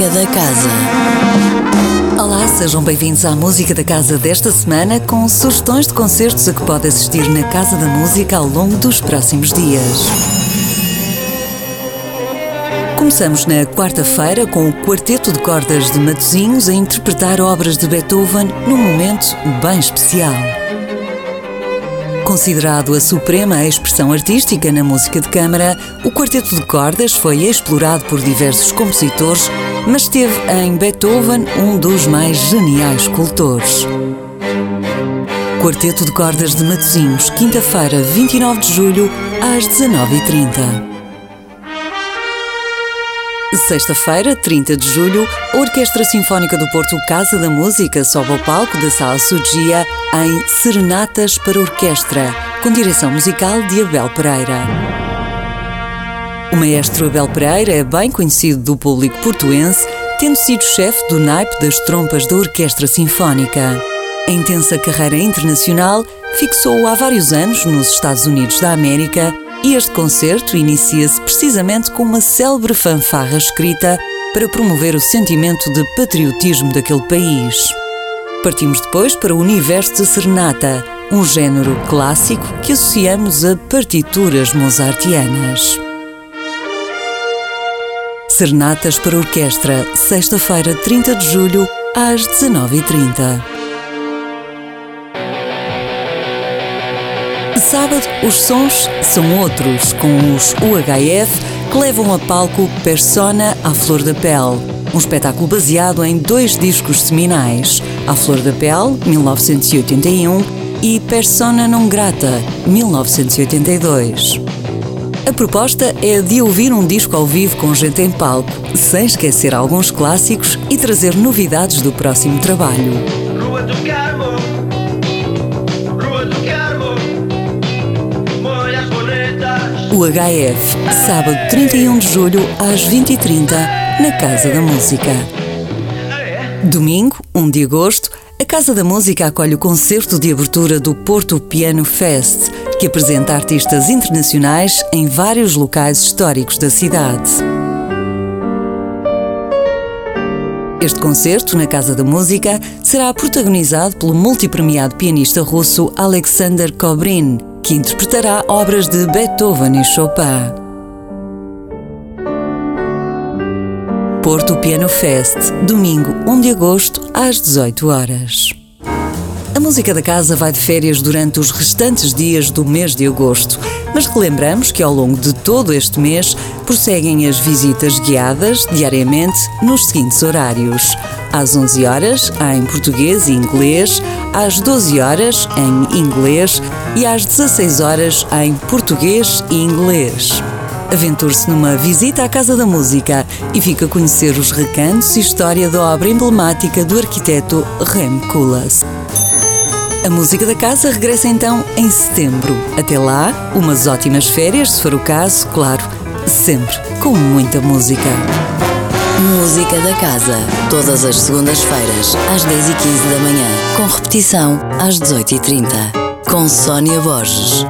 Música da Casa. Olá, sejam bem-vindos à Música da Casa desta semana com sugestões de concertos a que pode assistir na Casa da Música ao longo dos próximos dias. Começamos na quarta-feira com o Quarteto de Cordas de Matosinhos a interpretar obras de Beethoven num momento bem especial. Considerado a suprema expressão artística na música de câmara, o quarteto de cordas foi explorado por diversos compositores, mas teve em Beethoven um dos mais geniais escultores. Quarteto de Cordas de Matosinhos, quinta-feira, 29 de julho, às 19h30. Sexta-feira, 30 de julho, a Orquestra Sinfónica do Porto Casa da Música sobe ao palco da Sala Sugia em Serenatas para Orquestra, com direção musical de Abel Pereira. O maestro Abel Pereira é bem conhecido do público portuense, tendo sido chefe do naipe das trompas da Orquestra Sinfónica. A intensa carreira internacional fixou-o há vários anos nos Estados Unidos da América e este concerto inicia-se precisamente com uma célebre fanfarra escrita para promover o sentimento de patriotismo daquele país. Partimos depois para o universo de serenata, um género clássico que associamos a partituras mozartianas. Serenatas para Orquestra, sexta-feira, 30 de julho, às 19h30. Sábado, os sons são outros, com os UHF que levam a palco Persona à Flor da Pele, um espetáculo baseado em dois discos seminais, A Flor da Pele, 1981, e Persona Non Grata, 1982. A proposta é de ouvir um disco ao vivo com gente em palco, sem esquecer alguns clássicos e trazer novidades do próximo trabalho. O HF, sábado 31 de julho às 20h30, na Casa da Música. Domingo, 1 de agosto, a Casa da Música acolhe o concerto de abertura do Porto Piano Fest, que apresenta artistas internacionais em vários locais históricos da cidade. Este concerto, na Casa da Música, será protagonizado pelo multipremiado pianista russo Alexander Kobrin, que interpretará obras de Beethoven e Chopin. Porto Piano Fest, domingo 1 de agosto, às 18 horas. A música da casa vai de férias durante os restantes dias do mês de agosto, mas relembramos que ao longo de todo este mês prosseguem as visitas guiadas diariamente nos seguintes horários: às 11 horas em português e inglês, às 12 horas em inglês e às 16 horas em português e inglês. Aventure-se numa visita à Casa da Música e fica a conhecer os recantos e história da obra emblemática do arquiteto Rem Koolhaas. A música da casa regressa então em setembro. Até lá, umas ótimas férias, se for o caso, claro, sempre com muita música. Música da Casa, todas as segundas-feiras, às 10h15 da manhã, com repetição às 18h30, com Sónia Borges.